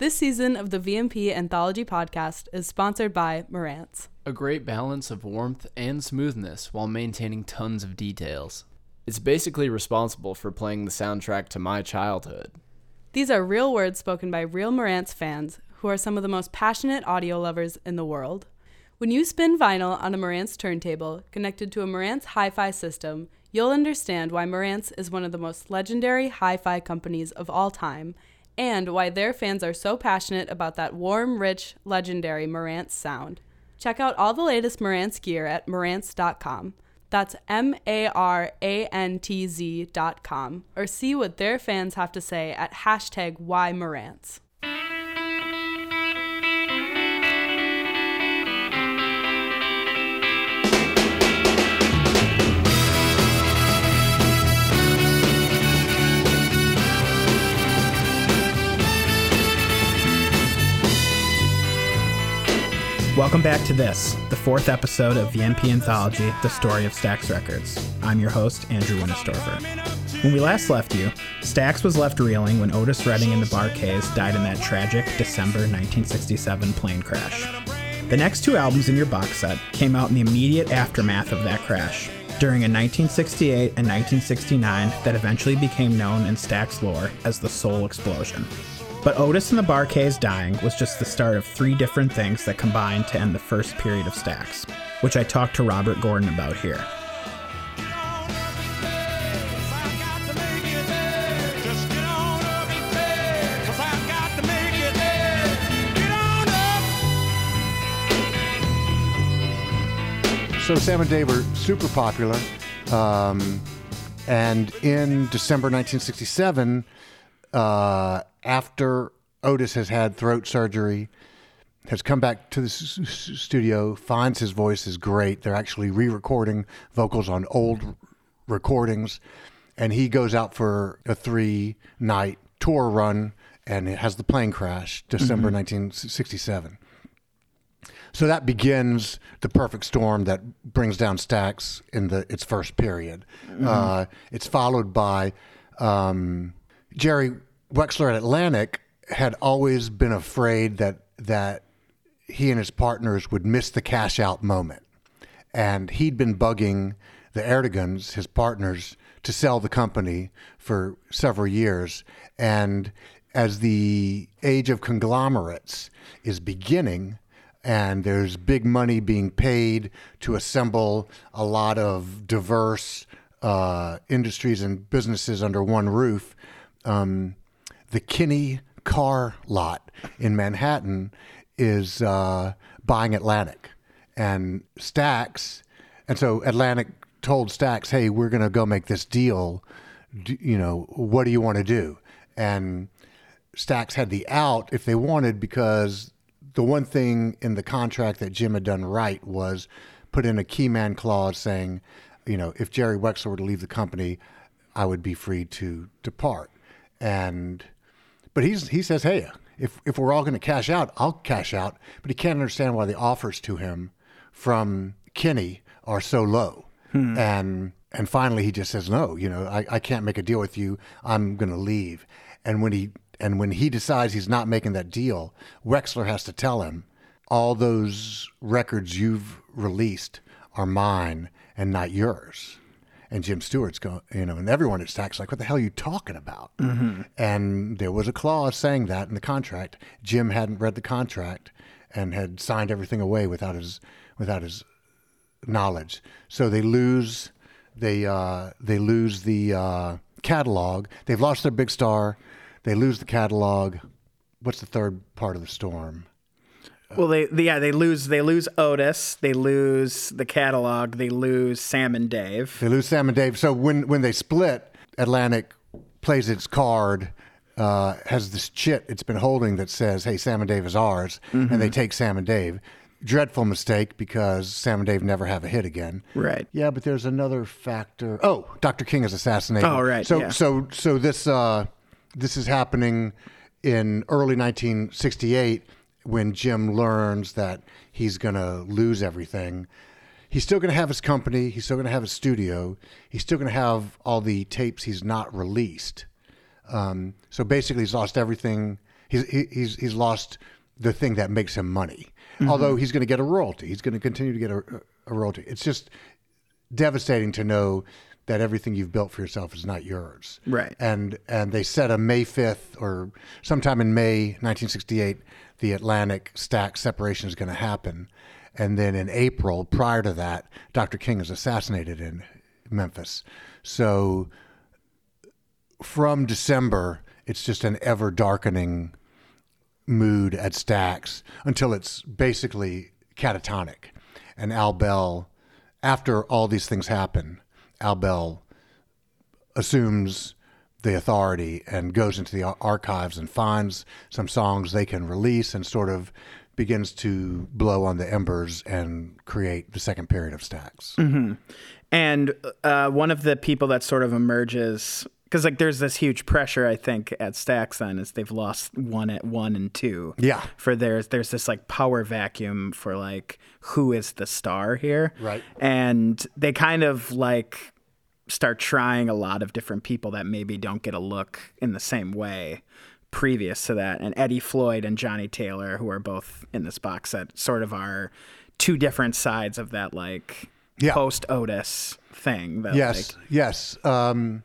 This season of the VMP Anthology podcast is sponsored by Marantz. A great balance of warmth and smoothness while maintaining tons of details. It's basically responsible for playing the soundtrack to my childhood. These are real words spoken by real Marantz fans who are some of the most passionate audio lovers in the world. When you spin vinyl on a Marantz turntable connected to a Marantz hi fi system, you'll understand why Marantz is one of the most legendary hi fi companies of all time and why their fans are so passionate about that warm, rich, legendary Marantz sound. Check out all the latest Marantz gear at Marantz.com. That's M A R A N T Z.com. Or see what their fans have to say at hashtag Why Welcome back to this, the fourth episode of the VMP Anthology, The Story of Stax Records. I'm your host, Andrew Winistorfer. When we last left you, Stax was left reeling when Otis Redding and the Bar-Kays died in that tragic December 1967 plane crash. The next two albums in your box set came out in the immediate aftermath of that crash, during a 1968 and 1969 that eventually became known in Stax lore as the Soul Explosion. But Otis and the Bar-Kays dying was just the start of three different things that combined to end the first period of Stax, which I talked to Robert Gordon about here. So Sam and Dave were super popular. Um, and in December 1967, uh, after Otis has had throat surgery, has come back to the s- studio, finds his voice is great. They're actually re recording vocals on old recordings. And he goes out for a three night tour run and it has the plane crash, December 1967. So that begins the perfect storm that brings down Stax in the its first period. Uh, it's followed by um, Jerry Wexler at Atlantic had always been afraid that that he and his partners would miss the cash out moment, and he'd been bugging the Ertegun's, his partners, to sell the company for several years, and as the age of conglomerates is beginning and there's big money being paid to assemble a lot of diverse uh, industries and businesses under one roof. Um, the Kinney car lot in Manhattan is uh, buying Atlantic and Stax. And so Atlantic told Stax, hey, we're going to go make this deal. Do, you know, what do you want to do? And Stax had the out if they wanted because the one thing in the contract that Jim had done right was put in a key man clause saying, you know, if Jerry Wexler were to leave the company, I would be free to depart. And but he's he says, hey, if if we're all going to cash out, I'll cash out. But he can't understand why the offers to him from Kinney are so low. Hmm. And and finally he just says, no, you know, I, I can't make a deal with you. I'm going to leave. And when he and when he decides he's not making that deal, Wexler has to tell him, all those records you've released are mine and not yours. And Jim Stewart's going, you know, and everyone at Stax like, what the hell are you talking about? And there was a clause saying that in the contract. Jim hadn't read the contract and had signed everything away without his without his knowledge. So they lose they uh, they lose the uh, catalog. They've lost their big star. They lose the catalog. What's the third part of the storm? Well, they, they yeah they lose they lose Otis, they lose the catalog, they lose Sam and Dave. They lose Sam and Dave. So when when they split, Atlantic plays its card. Uh, has this chit it's been holding that says, "Hey, Sam and Dave is ours," and they take Sam and Dave. Dreadful mistake because Sam and Dave never have a hit again. Right. Yeah, but there's another factor. Oh, Dr. King is assassinated. Oh, right, So yeah. so so this uh, this is happening in early 1968 when Jim learns that he's going to lose everything. He's still going to have his company. He's still going to have his studio. He's still going to have all the tapes he's not released. Um, so basically, he's lost everything he's he, he's he's lost the thing that makes him money. Although he's going to get a royalty, he's going to continue to get a, a royalty. It's just devastating to know that everything you've built for yourself is not yours. Right. And and they set a May fifth or sometime in May 1968, the Atlantic Stax separation is going to happen, and then in April, prior to that, Dr. King is assassinated in Memphis. So from December, it's just an ever darkening mood at Stax until it's basically catatonic. And Al Bell, after all these things happen, Al Bell assumes the authority and goes into the archives and finds some songs they can release and sort of begins to blow on the embers and create the second period of Stax. And uh, one of the people that sort of emerges because like there's this huge pressure I think at Stax then is they've lost one at one and two. Yeah. For there's there's this like power vacuum for like who is the star here. Right. And they kind of like start trying a lot of different people that maybe don't get a look in the same way previous to that. And Eddie Floyd and Johnnie Taylor, who are both in this box set, sort of are two different sides of that like Yeah. post Otis thing. That, Yes, like, yes. Um,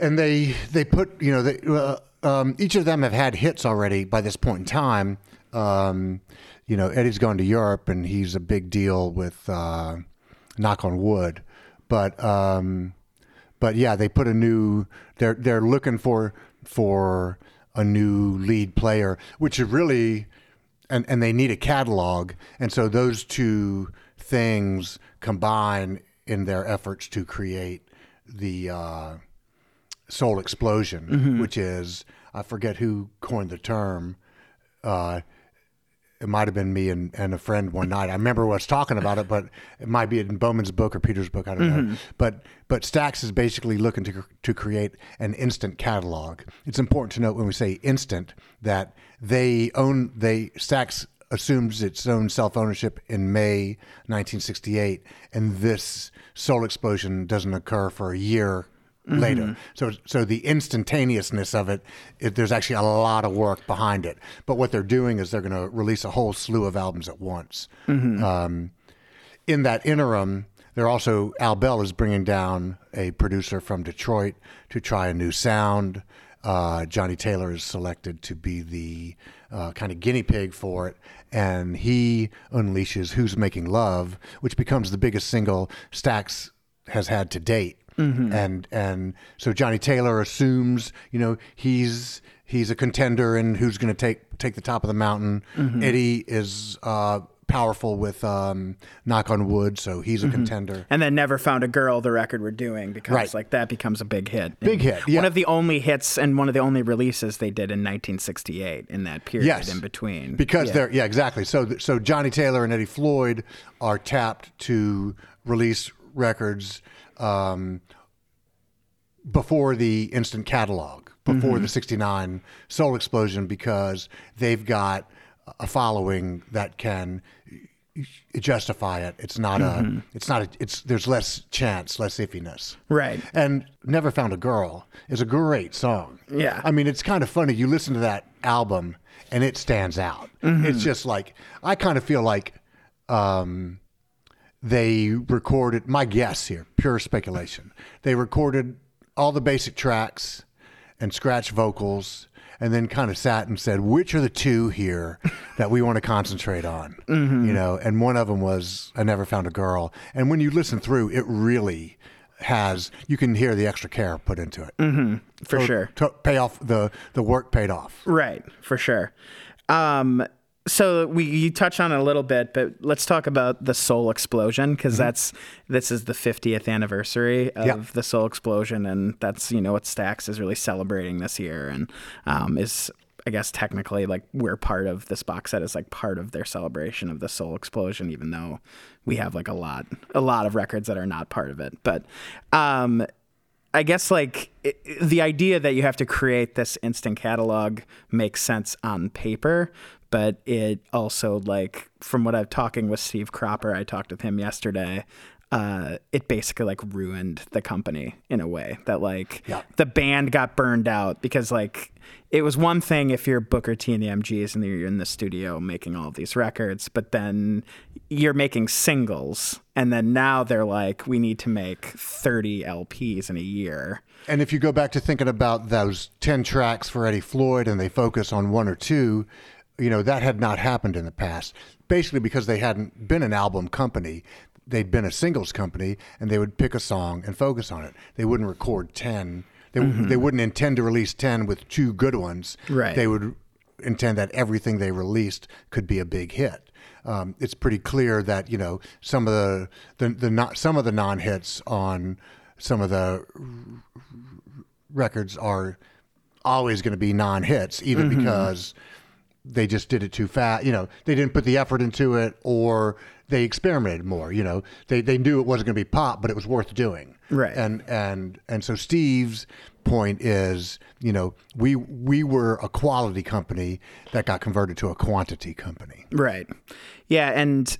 and they they put you know they, uh, um, each of them have had hits already by this point in time. Um, you know, Eddie's gone to Europe and he's a big deal with uh, Knock on Wood, but um, but yeah, they put a new. They're they're looking for for a new lead player, which is really and and they need a catalog, and so those two things combine in their efforts to create the uh, soul explosion, which is I forget who coined the term. Uh, it might have been me and, and a friend one night. I remember was talking about it, but it might be in Bowman's book or Peter's book. I don't know. But but Stax is basically looking to to create an instant catalog. It's important to note when we say instant that they own they Stax assumes its own self ownership in May 1968, and this soul explosion doesn't occur for a year later. So so the instantaneousness of it, it, there's actually a lot of work behind it. But what they're doing is they're going to release a whole slew of albums at once. Um, in that interim, they're also Al Bell is bringing down a producer from Detroit to try a new sound. Uh, Johnnie Taylor is selected to be the uh, kind of guinea pig for it, and he unleashes "Who's Making Love," which becomes the biggest single Stax has had to date. And and so Johnnie Taylor assumes, you know, he's he's a contender and who's going to take take the top of the mountain. Eddie is uh, powerful with um, knock on wood, so he's a contender. and then never found a girl the record we're doing because Right. like that becomes a big hit Big And hit, yeah. one of the only hits and one of the only releases they did in 1968 in that period Yes. in between because Yeah. they're yeah exactly. So so Johnnie Taylor and Eddie Floyd are tapped to release records um, before the instant catalog, before the '69 Soul Explosion, because they've got a following that can justify it. It's not a. It's not a. It's there's less chance, less iffiness. right And Never Found a Girl is a great song. Yeah. I mean, it's kind of funny. You listen to that album and it stands out. It's just like, I kind of feel like um, they recorded, my guess here, pure speculation. They recorded all the basic tracks and scratch vocals and then kind of sat and said, which are the two here that we want to concentrate on? You know, and one of them was I Never Found a Girl. And when you listen through, it really has, you can hear the extra care put into it. for So sure To pay off, the, the work paid off. Right, for sure. Um, so we you touched on it a little bit, but let's talk about the Soul Explosion because that's this is the 50th anniversary of Mm-hmm. Yeah. the Soul Explosion, and that's you know what Stax is really celebrating this year, and um, is I guess technically like we're part of this box set is like part of their celebration of the Soul Explosion, even though we have like a lot a lot of records that are not part of it, but. Um, I guess like i the idea that you have to create this instant catalog makes sense on paper, but it also like from what I'm talking with Steve Cropper, I talked with him yesterday. Uh, it basically like ruined the company in a way that like Yeah. the band got burned out because like it was one thing if you're Booker T and the MGs and you're in the studio making all of these records, but then you're making singles, and then now they're like, we need to make 30 LPs in a year. And if you go back to thinking about those 10 tracks for Eddie Floyd and they focus on one or two, you know, that had not happened in the past. Basically, because they hadn't been an album company, they'd been a singles company and they would pick a song and focus on it. They wouldn't record 10. They, they wouldn't intend to release 10 with two good ones. Right. They would intend that everything they released could be a big hit. Um, it's pretty clear that you know some of the the, the not, some of the non hits on some of the records are always going to be non hits, even because they just did it too fast. You know, they didn't put the effort into it, or they experimented more. You know, they they knew it wasn't going to be pop, but it was worth doing. Right. And and and so Steve's point is, you know, we we were a quality company that got converted to a quantity company. Right. Yeah, and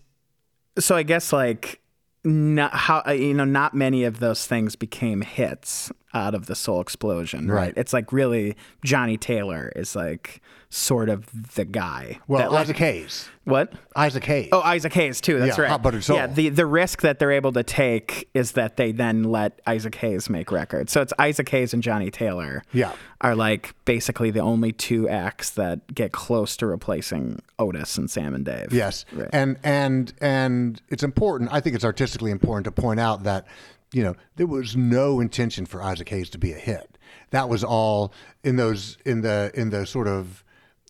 so I guess like not how you know not many of those things became hits out of the Soul Explosion. Right. Right. It's like really Johnnie Taylor is like sort of the guy. Well, that, like- Isaac Hayes. what? Isaac Hayes. Oh, Isaac Hayes too. That's Yeah, right. Hot Buttered Soul. Yeah, the the risk that they're able to take is that they then let Isaac Hayes make records. So it's Isaac Hayes and Johnnie Taylor. Yeah. are like basically the only two acts that get close to replacing Otis and Sam and Dave. Yes, Right. and and and it's important. I think it's artistically important to point out that you know there was no intention for Isaac Hayes to be a hit. That was all in those in the in the sort of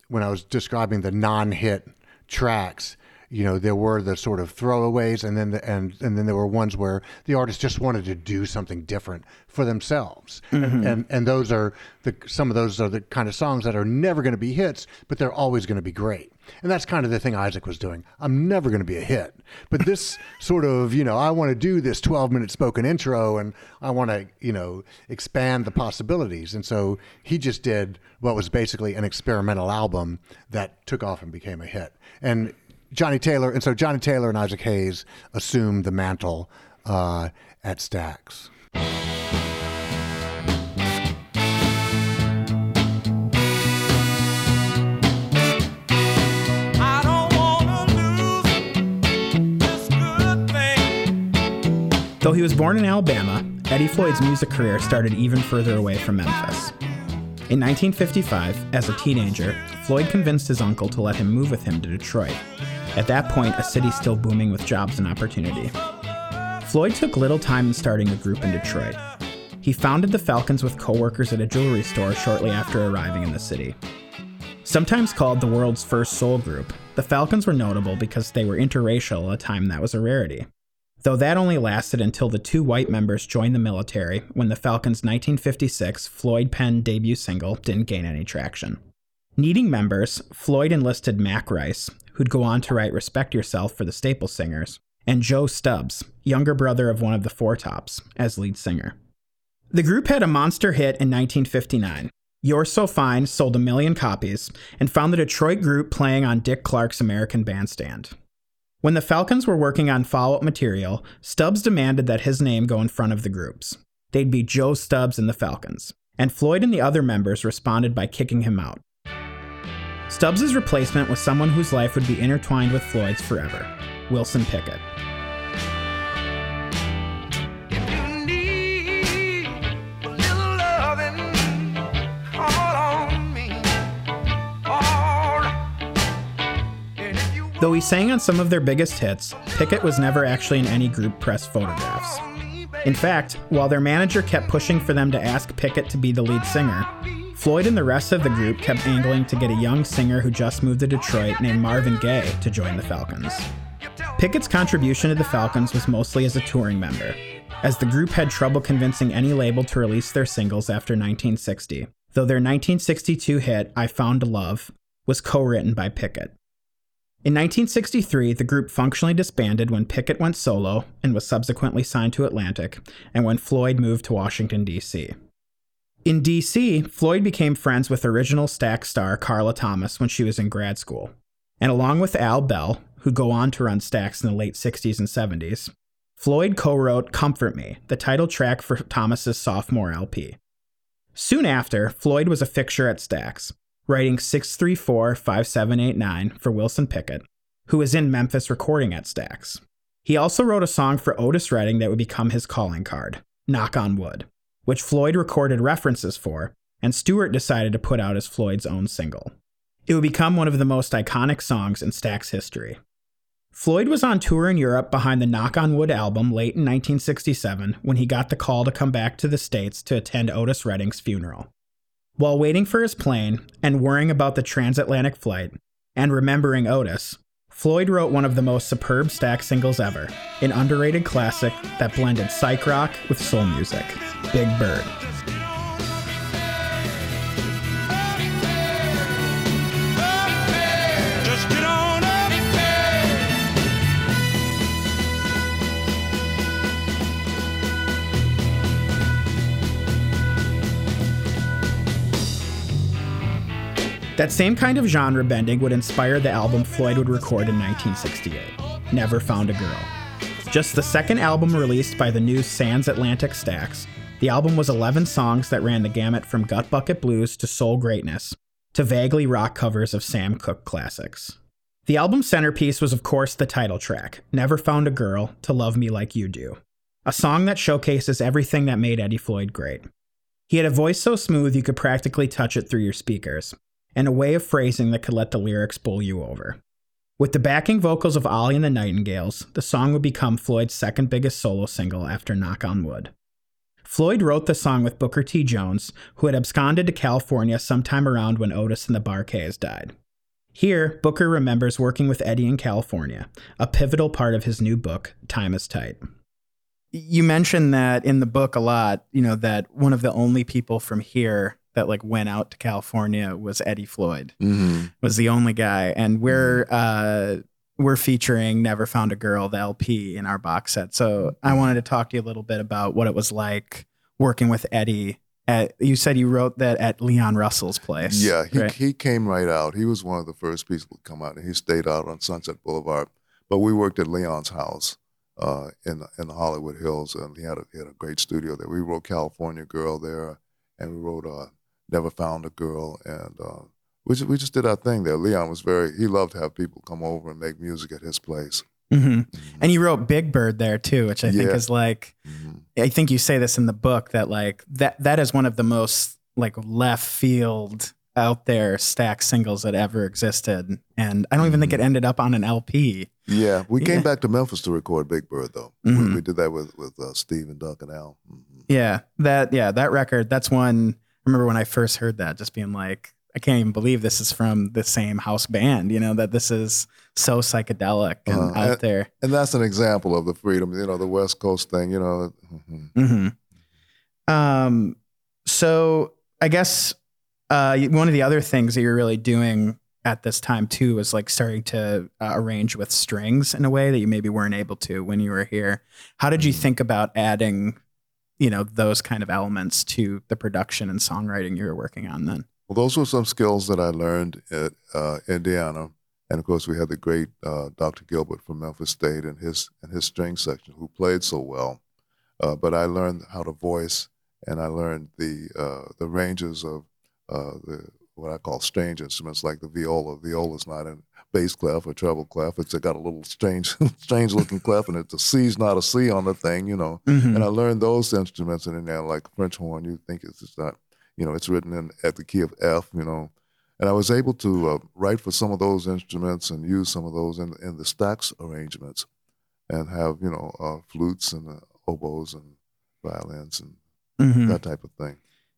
when I was describing the non-hit tracks. You know, there were the sort of throwaways, and then the, and and then there were ones where the artist just wanted to do something different for themselves, and, and and those are the some of those are the kind of songs that are never going to be hits, but they're always going to be great. And that's kind of the thing Isaac was doing. I'm never going to be a hit, but this sort of you know I want to do this 12 minute spoken intro, and I want to you know expand the possibilities, and so he just did what was basically an experimental album that took off and became a hit, and. Johnnie Taylor, and so Johnnie Taylor and Isaac Hayes assumed the mantle uh, at Stax. Though he was born in Alabama, Eddie Floyd's music career started even further away from Memphis. In 1955, as a teenager, Floyd convinced his uncle to let him move with him to Detroit, at that point a city still booming with jobs and opportunity. Floyd took little time in starting a group in Detroit. He founded the Falcons with coworkers at a jewelry store shortly after arriving in the city. Sometimes called the world's first soul group, the Falcons were notable because they were interracial a time that was a rarity. Though that only lasted until the two white members joined the military when the Falcons' 1956 Floyd penned debut single didn't gain any traction. Needing members, Floyd enlisted Mac Rice, who'd go on to write Respect Yourself for the Staple Singers, and Joe Stubbs, younger brother of one of the Four Tops, as lead singer. The group had a monster hit in 1959. You're So Fine sold a million copies and found the Detroit group playing on Dick Clark's American Bandstand. When the Falcons were working on follow up material, Stubbs demanded that his name go in front of the groups. They'd be Joe Stubbs and the Falcons, and Floyd and the other members responded by kicking him out. Stubbs' replacement was someone whose life would be intertwined with Floyd's forever Wilson Pickett. Though he sang on some of their biggest hits, Pickett was never actually in any group press photographs. In fact, while their manager kept pushing for them to ask Pickett to be the lead singer, Floyd and the rest of the group kept angling to get a young singer who just moved to Detroit named Marvin Gaye to join the Falcons. Pickett's contribution to the Falcons was mostly as a touring member, as the group had trouble convincing any label to release their singles after 1960, though their 1962 hit, I Found a Love, was co written by Pickett. In 1963, the group functionally disbanded when Pickett went solo and was subsequently signed to Atlantic, and when Floyd moved to Washington, D.C. In D.C., Floyd became friends with original Stax star Carla Thomas when she was in grad school. And along with Al Bell, who'd go on to run Stax in the late 60s and 70s, Floyd co wrote Comfort Me, the title track for Thomas's sophomore LP. Soon after, Floyd was a fixture at Stax, writing 634 5789 for Wilson Pickett, who was in Memphis recording at Stax. He also wrote a song for Otis Redding that would become his calling card, Knock on Wood, which Floyd recorded references for, and Stewart decided to put out as Floyd's own single. It would become one of the most iconic songs in Stax history. Floyd was on tour in Europe behind the Knock on Wood album late in 1967 when he got the call to come back to the States to attend Otis Redding's funeral. While waiting for his plane and worrying about the transatlantic flight and remembering Otis, Floyd wrote one of the most superb Stax singles ever, an underrated classic that blended psych rock with soul music, Big Bird. That same kind of genre bending would inspire the album Floyd would record in 1968, Never Found a Girl. Just the second album released by the new Sans Atlantic Stax, the album was 11 songs that ran the gamut from gut bucket blues to soul greatness to vaguely rock covers of Sam Cooke classics. The album's centerpiece was, of course, the title track, Never Found a Girl to Love Me Like You Do, a song that showcases everything that made Eddie Floyd great. He had a voice so smooth you could practically touch it through your speakers, and a way of phrasing that could let the lyrics bowl you over. With the backing vocals of Ollie and the Nightingales, the song would become Floyd's second biggest solo single after Knock on Wood. Floyd wrote the song with Booker T. Jones, who had absconded to California sometime around when Otis and the Bar-Kays died. Here, Booker remembers working with Eddie in California, a pivotal part of his new book, Time is Tight. You mentioned that in the book a lot, you know, that one of the only people from here that like went out to California was Eddie Floyd. Mm-hmm. Was the only guy. And we're uh we're featuring Never Found a Girl, the LP in our box set. So I wanted to talk to you a little bit about what it was like working with Eddie at you said you wrote that at Leon Russell's place. Yeah, he, right? he came right out. He was one of the first people to come out, and he stayed out on Sunset Boulevard. But we worked at Leon's house uh, in in the Hollywood Hills, and he had a he had a great studio there. We wrote California Girl there, and we wrote uh, Never Found a Girl, and uh, we just, we just did our thing there. Leon was very he loved to have people come over and make music at his place. hmm And you wrote Big Bird there too, which I think is like Mhm. I think you say this in the book that like that that is one of the most like left field out there Stax singles that ever existed. And I don't even think it ended up on an LP. Yeah, we Yeah. came back to Memphis to record Big Bird though. We, we did that with with uh, Steve and Duck and Al. Mhm. Yeah. That yeah, that record, that's one remember when I first heard that, just being like, I can't even believe this is from the same house band, you know, that this is so psychedelic and Uh, out there. And that's an example of the freedom, you know, the West Coast thing, you know. mhm. hmm Um, so I guess uh, one of the other things that you're really doing at this time too is like starting to uh, arrange with strings in a way that you maybe weren't able to when you were here. How did you think about adding, you know, those kind of elements to the production and songwriting you were working on then? Well, those were some skills that I learned at uh, Indiana, and of course, we had the great uh, Dr. Gilbert from Memphis State and his and his string section, who played so well. Uh, but I learned how to voice, and I learned the uh, the ranges of uh, the what I call strange instruments, like the viola. Viola's not in bass clef or treble clef; it's got a little strange, strange looking clef, and it's a C's not a C on the thing, you know. Mhm. And I learned those instruments, and in there, like French horn, you think it's just not, you know, it's written in at the key of F, you know. And I was able to uh, write for some of those instruments and use some of those in in the Stax arrangements, and have you know uh, flutes and uh, oboes and violins and Mhm. that type of thing.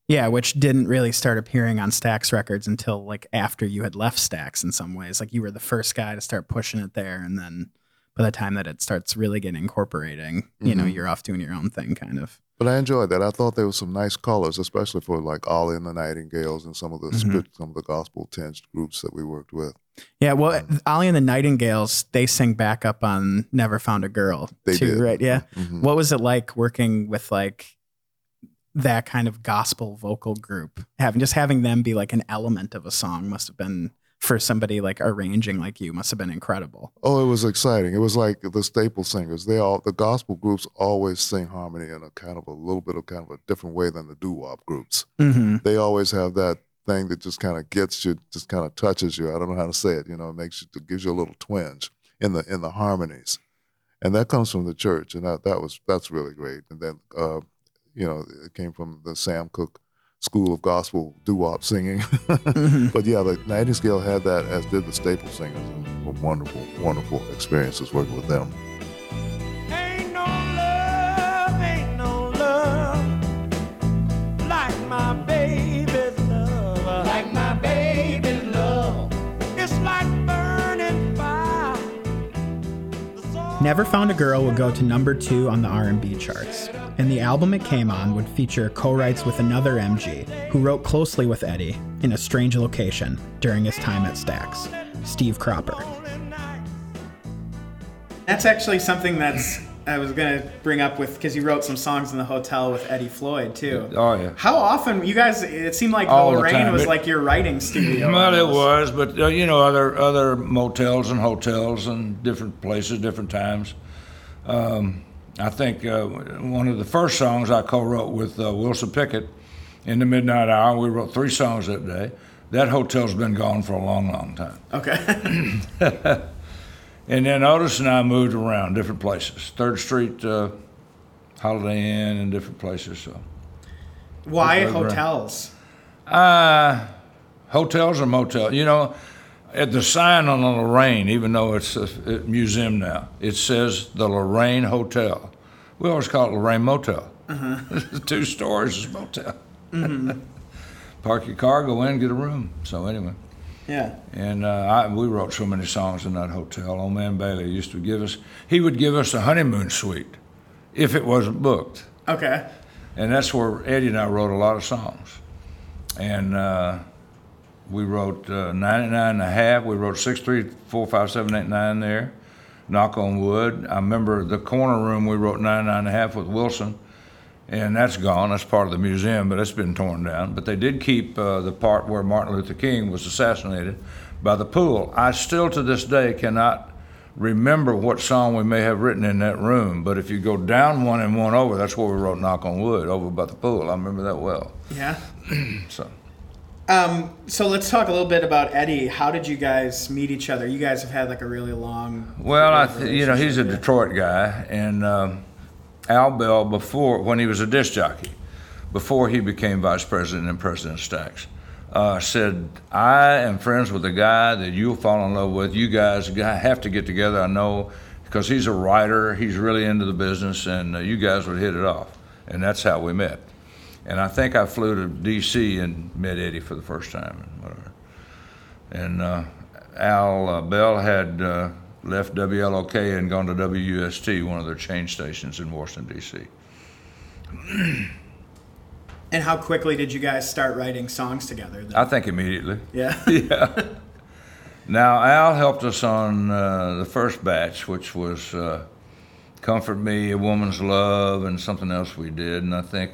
Yeah, which didn't really start appearing on Stax records until like after you had left Stax in some ways. Like you were the first guy to start pushing it there. And then by the time that it starts really getting incorporating, you know, Mhm. you're off doing your own thing kind of. But I enjoyed that. I thought there were some nice colors, especially for like Ollie and the Nightingales and some of the Mhm. spit, some of the gospel tinged groups that we worked with. Yeah, well, Ollie and the Nightingales, they sing back up on Never Found a Girl They too, did. right? Yeah. Mhm. What was it like working with like that kind of gospel vocal group? Having just having them be like an element of a song must have been for somebody like arranging like you must have been incredible. Oh, it was exciting. It was like the staple singers. They all the gospel groups always sing harmony in a kind of a little bit of kind of a different way than the doo wop groups. Mm-hmm. They always have that thing that just kind of gets you, just kind of touches you. I don't know how to say it. You know, it makes you, it gives you a little twinge in the in the harmonies, and that comes from the church, and that that was that's really great. And then, uh, you know, it came from the Sam Cooke School of Gospel doo wop singing. Mm-hmm. but yeah, the Nightingale had that, as did the staple singers. It was a wonderful, wonderful experiences working with them. Ain't no love, ain't no love like my baby's love. Like my baby's love. It's like burning fire. The soul- Never Found a Girl would go to number two on the R&B charts, and the album it came on would feature co-writes with another MG who wrote closely with Eddie in a strange location during his time at Stax, Steve Cropper. That's actually something that's I was gonna bring up with because you wrote some songs in the hotel with Eddie Floyd too. Oh, yeah. How often you guys? It seemed like All the the Lorraine was It- like your writing studio. Well, it was, but uh, you know, other other motels and hotels and different places, different times. Um, I think uh, one of the first songs I co-wrote with uh, Wilson Pickett in the Midnight Hour. We wrote three songs that day. That hotel's been gone for a long, long time. Okay. And then Otis and I moved around different places. Third Street, uh, Holiday Inn, and different places. So, Why hotels? uh, hotels or motels? You know, at the sign on the Lorraine, even though it's a, museum now, it says the Lorraine Hotel. We always call it Lorraine Motel. Two stories is motel. Park your car, go in, get a room. So anyway. Yeah. And uh, I, we wrote so many songs in that hotel. Old man Bailey used to give us, he would give us a honeymoon suite if it wasn't booked. Okay. And that's where Eddie and I wrote a lot of songs. And uh, we wrote uh, 99 and a half. We wrote 6, 3, 4, 5, 7, 8, 9 there. Knock on wood. I remember the corner room we wrote 99 and a half with Wilson. And that's gone. That's part of the museum, but it's been torn down. But they did keep uh, the part where Martin Luther King was assassinated by the pool. I still to this day cannot remember what song we may have written in that room, but if you go down one and one over, that's where we wrote Knock on Wood, over by the pool. I remember that well. Yeah. So Um, so let's talk a little bit about Eddie. How did you guys meet each other? You guys have had like a really long. Well, I th- you know, he's a Detroit guy, and um, Al Bell, before when he was a disc jockey, before he became vice president and president of Stax, uh, said, "I am friends with a guy that you'll fall in love with. You guys have to get together. I know because he's a writer. He's really into the business, and uh, you guys would hit it off." And that's how we met. And I think I flew to D.C. and met Eddie for the first time, and whatever. And uh, Al uh, Bell had uh, left WLOK and gone to WUST, one of their chain stations in Washington, D.C. And how quickly did you guys start writing songs together? Then? I think immediately. yeah. yeah. Now, Al helped us on uh, the first batch, which was uh, Comfort Me, A Woman's Love, and something else we did. And I think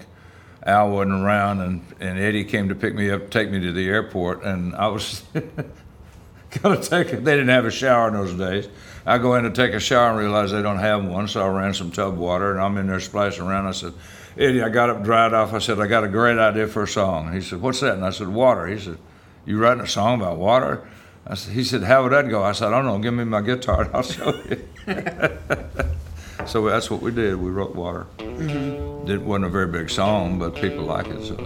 Al wasn't around, and, and Eddie came to pick me up, take me to the airport, and I was to take. They didn't have a shower in those days. I go in to take a shower and realize they don't have one, so I ran some tub water, and I'm in there splashing around. I said, Eddie, I got up, dried off. I said, I got a great idea for a song. He said, What's that? And I said, Water. He said, You writing a song about water? I said, he said, How would that go? I said, I don't know. Give me my guitar and I'll show you. so that's what we did. We wrote Water. Mm-hmm. It wasn't a very big song, but people like it. So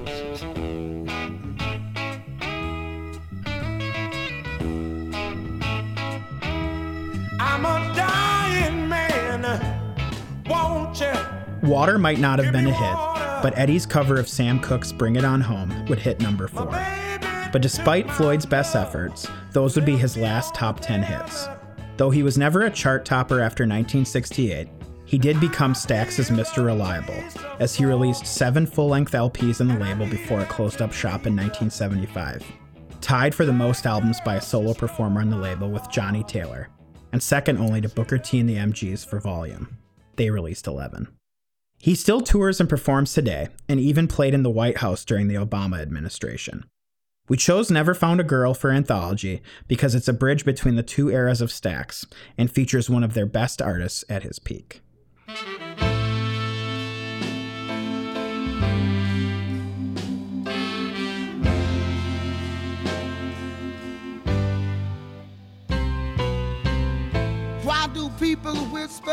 I'm a dying man. Won't you? Water might not have been a hit, but Eddie's cover of Sam Cooke's Bring It On Home would hit number four. But despite Floyd's best efforts, those would be his last top 10 hits. Though he was never a chart topper after 1968, he did become Stax's Mr. Reliable, as he released seven full length LPs in the label before it closed up shop in 1975. Tied for the most albums by a solo performer on the label with Johnnie Taylor, and second only to Booker T and the MGs for Volume. They released 11. He still tours and performs today, and even played in the White House during the Obama administration. We chose Never Found a Girl for Anthology because it's a bridge between the two eras of Stax and features one of their best artists at his peak. Why do people whisper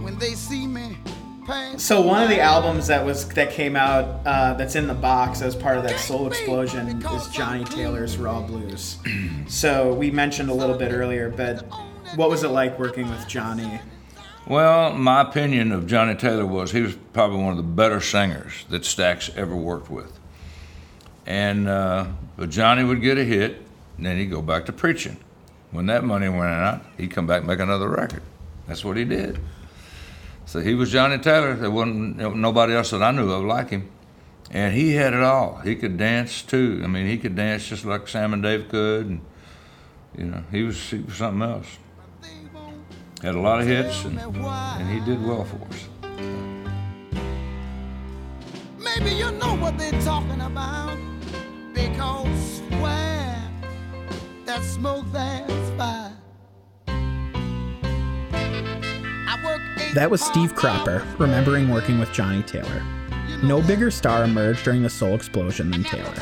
when they see me? So one of the albums that was that came out uh, that's in the box as part of that Soul Explosion is Johnnie Taylor's Raw Blues. so we mentioned a little bit earlier, but what was it like working with Johnnie? Well, my opinion of Johnnie Taylor was he was probably one of the better singers that Stax ever worked with. And uh, but Johnnie would get a hit, and then he'd go back to preaching. When that money went out, he'd come back and make another record. That's what he did. So he was Johnnie Taylor. There wasn't nobody else that I knew of like him. And he had it all. He could dance too. I mean, he could dance just like Sam and Dave could. And, you know, he was, he was something else. Had a lot of hits, and, and he did well for us. Maybe you know what they're talking about. Because where there's smoke, there's fire. I work eight That was Steve Cropper, remembering working with Johnnie Taylor. No bigger star emerged during the Soul Explosion than Taylor.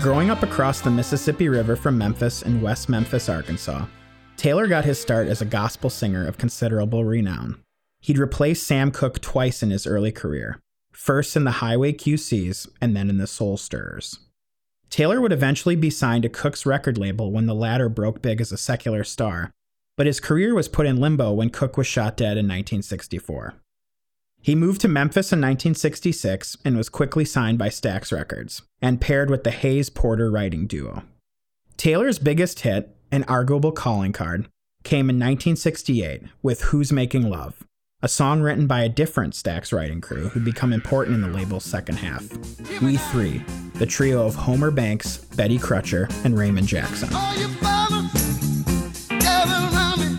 Growing up across the Mississippi River from Memphis in West Memphis, Arkansas, Taylor got his start as a gospel singer of considerable renown. He'd replaced Sam Cooke twice in his early career, first in the Highway QCs and then in the Soul Stirrers. Taylor would eventually be signed to Cooke's record label when the latter broke big as a secular star, but his career was put in limbo when Cooke was shot dead in 1964. He moved to Memphis in 1966 and was quickly signed by Stax Records and paired with the Hayes Porter writing duo. Taylor's biggest hit, an arguable calling card, came in 1968 with Who's Making Love, a song written by a different Stax writing crew who'd become important in the label's second half. We Three, the trio of Homer Banks, Betty Crutcher, and Raymond Jackson. All you fellas, gather around me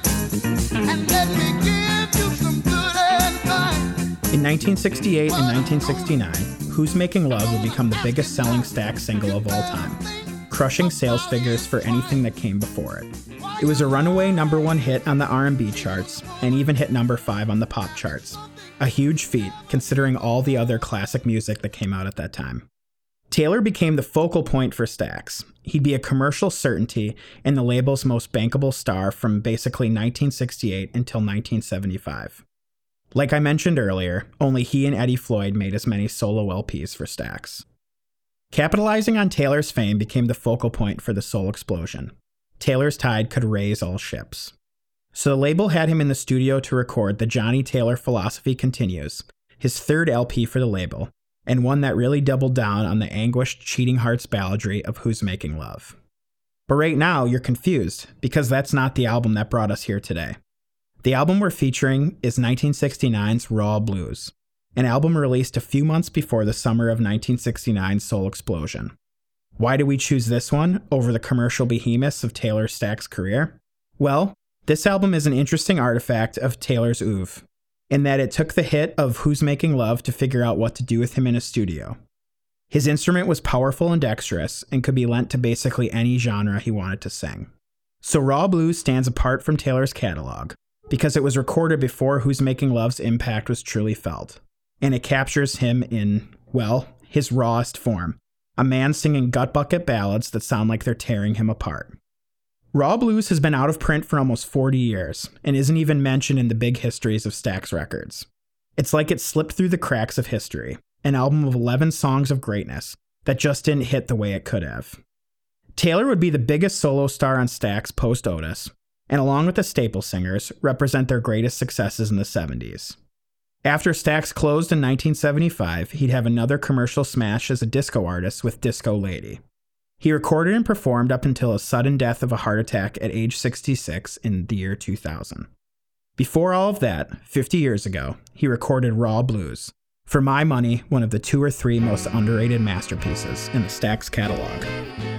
and let me give you some good advice. In 1968 and 1969, Who's Making Love would become the biggest selling Stax single of all time, crushing sales figures for anything that came before it. It was a runaway number 1 hit on the R&B charts and even hit number 5 on the pop charts. A huge feat considering all the other classic music that came out at that time. Taylor became the focal point for Stax. He'd be a commercial certainty and the label's most bankable star from basically 1968 until 1975. Like I mentioned earlier, only he and Eddie Floyd made as many solo LPs for Stax. Capitalizing on Taylor's fame became the focal point for the Soul Explosion. Taylor's tide could raise all ships. So the label had him in the studio to record the Johnnie Taylor Philosophy Continues, his third LP for the label, and one that really doubled down on the anguished, cheating hearts balladry of Who's Making Love. But right now, you're confused, because that's not the album that brought us here today. The album we're featuring is 1969's Raw Blues, an album released a few months before the summer of 1969's Soul Explosion. Why do we choose this one over the commercial behemoths of Taylor Stax career? Well, this album is an interesting artifact of Taylor's oeuvre, in that it took the hit of Who's Making Love to figure out what to do with him in a studio. His instrument was powerful and dexterous and could be lent to basically any genre he wanted to sing. So Raw Blues stands apart from Taylor's catalog because it was recorded before Who's Making Love's impact was truly felt, and it captures him in, well, his rawest form a man singing gut bucket ballads that sound like they're tearing him apart. Raw Blues has been out of print for almost 40 years and isn't even mentioned in the big histories of Stax Records. It's like it slipped through the cracks of history, an album of 11 songs of greatness that just didn't hit the way it could have. Taylor would be the biggest solo star on Stax post Otis, and along with the staple singers, represent their greatest successes in the 70s. After Stax closed in 1975, he'd have another commercial smash as a disco artist with Disco Lady. He recorded and performed up until his sudden death of a heart attack at age 66 in the year 2000. Before all of that, 50 years ago, he recorded Raw Blues. For my money, one of the two or three most underrated masterpieces in the Stax catalog.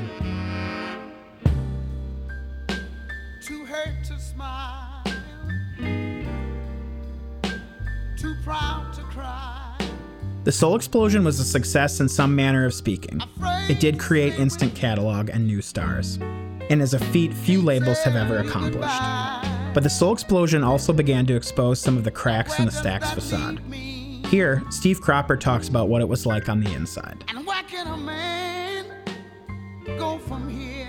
The Soul Explosion was a success in some manner of speaking. It did create instant catalog and new stars, and is a feat few labels have ever accomplished. But the Soul Explosion also began to expose some of the cracks in the Stax facade. Here, Steve Cropper talks about what it was like on the inside. And where can a man go from here?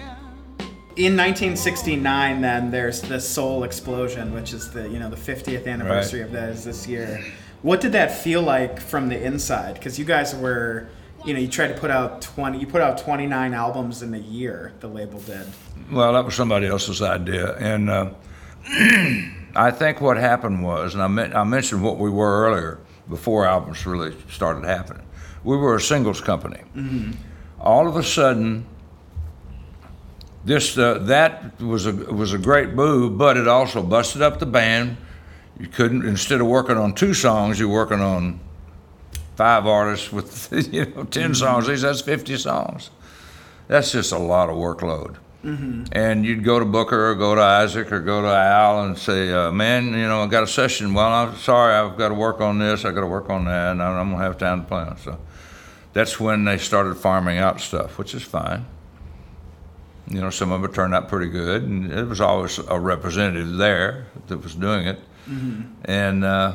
In 1969, then there's the Soul Explosion, which is the you know the 50th anniversary Right. of that is this year. What did that feel like from the inside? Because you guys were, you know, you tried to put out 20, you put out 29 albums in a year. The label did. Well, that was somebody else's idea, and uh, I think what happened was, and I, I mentioned what we were earlier before albums really started happening. We were a singles company. All of a sudden, this uh, that was a was a great move, but it also busted up the band. You couldn't instead of working on two songs, you're working on five artists with you know 10 songs. These that's fifty songs. That's just a lot of workload. And you'd go to Booker or go to Isaac or go to Al and say, uh, "Man, you know, I got a session. Well, I'm sorry, I've got to work on this. I got to work on that, and I'm I'm gonna have time to play on." So that's when they started farming out stuff, which is fine. You know, some of it turned out pretty good, and it was always a representative there that was doing it. And uh,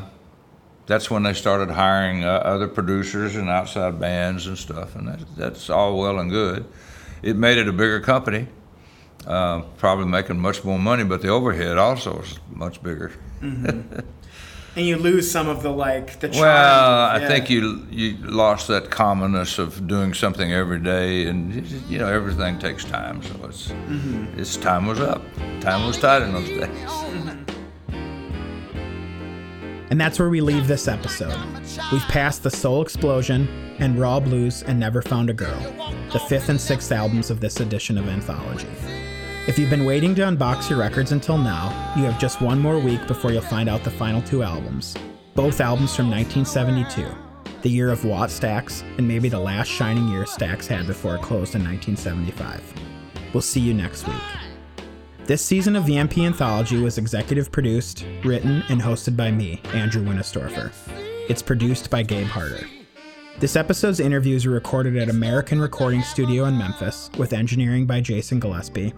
that's when they started hiring uh, other producers and outside bands and stuff, and that, that's all well and good. It made it a bigger company, uh, probably making much more money, but the overhead also was much bigger. And you lose some of the like the. Charm. Well, I think you you lost that commonness of doing something every day, and you know everything takes time. So it's it's time was up. Time was tight in those days. And that's where we leave this episode. We've passed The Soul Explosion and Raw Blues and Never Found a Girl, the fifth and sixth albums of this edition of Anthology. If you've been waiting to unbox your records until now, you have just one more week before you'll find out the final two albums. Both albums from 1972, the year of Wattstax, and maybe the last shining year Stax had before it closed in 1975. We'll see you next week. This season of VMP Anthology was executive produced, written, and hosted by me, Andrew Winistorfer. It's produced by Gabe Harder. This episode's interviews were recorded at American Recording Studio in Memphis with engineering by Jason Gillespie,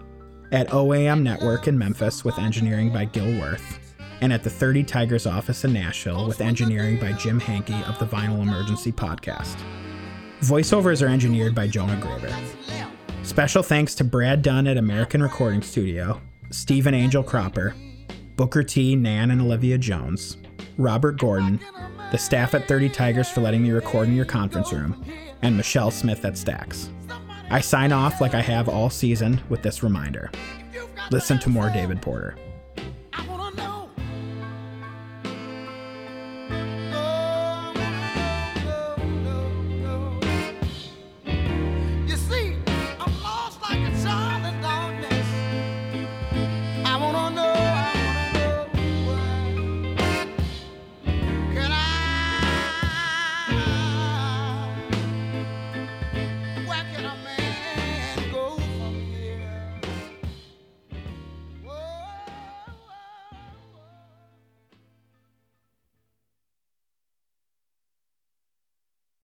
at OAM Network in Memphis with engineering by Gil Worth, and at the 30 Tigers office in Nashville with engineering by Jim Hankey of the Vinyl Emergency podcast. Voiceovers are engineered by Jonah Graver. Special thanks to Brad Dunn at American Recording Studio, Stephen Angel Cropper, Booker T, Nan and Olivia Jones, Robert Gordon, the staff at 30 Tigers for letting me record in your conference room, and Michelle Smith at Stax. I sign off like I have all season with this reminder. Listen to more David Porter.